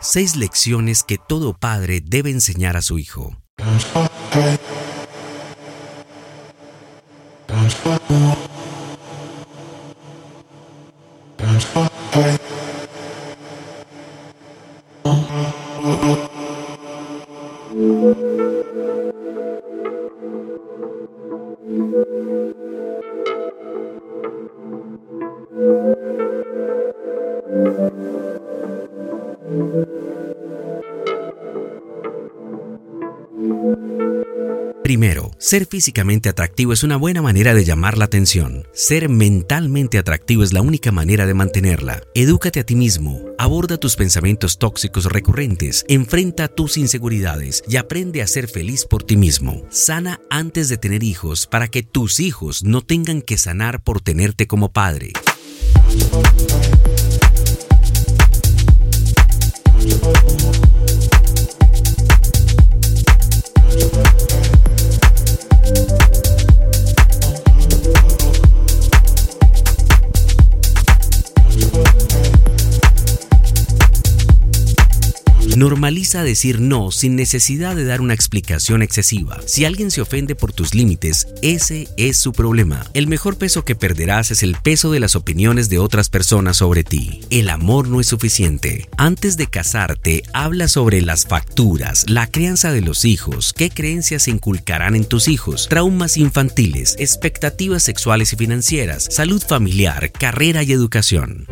Seis lecciones que todo padre debe enseñar a su hijo. Primero, ser físicamente atractivo es una buena manera de llamar la atención. Ser mentalmente atractivo es la única manera de mantenerla. Edúcate a ti mismo, aborda tus pensamientos tóxicos recurrentes, enfrenta tus inseguridades y aprende a ser feliz por ti mismo. Sana antes de tener hijos para que tus hijos no tengan que sanar por tenerte como padre. Normaliza decir no sin necesidad de dar una explicación excesiva. Si alguien se ofende por tus límites, ese es su problema. El mejor peso que perderás es el peso de las opiniones de otras personas sobre ti. El amor no es suficiente. Antes de casarte, habla sobre las facturas, la crianza de los hijos, qué creencias se inculcarán en tus hijos, traumas infantiles, expectativas sexuales y financieras, salud familiar, carrera y educación.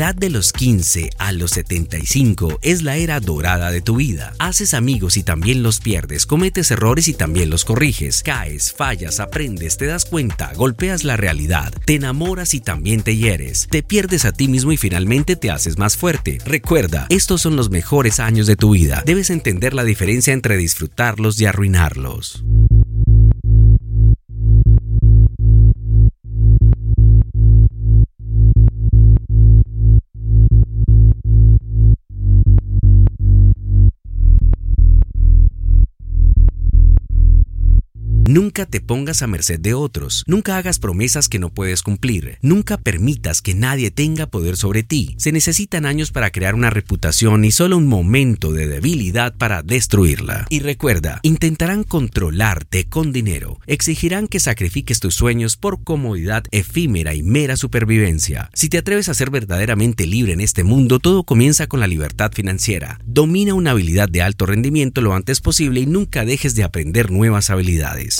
Edad de los 15 a los 75 es la era dorada de tu vida. Haces amigos y también los pierdes, cometes errores y también los corriges, caes, fallas, aprendes, te das cuenta, golpeas la realidad, te enamoras y también te hieres, te pierdes a ti mismo y finalmente te haces más fuerte. Recuerda, estos son los mejores años de tu vida. Debes entender la diferencia entre disfrutarlos y arruinarlos. Nunca te pongas a merced de otros. Nunca hagas promesas que no puedes cumplir. Nunca permitas que nadie tenga poder sobre ti. Se necesitan años para crear una reputación y solo un momento de debilidad para destruirla. Y recuerda, intentarán controlarte con dinero. Exigirán que sacrifiques tus sueños por comodidad efímera y mera supervivencia. Si te atreves a ser verdaderamente libre en este mundo, todo comienza con la libertad financiera. Domina una habilidad de alto rendimiento lo antes posible y nunca dejes de aprender nuevas habilidades.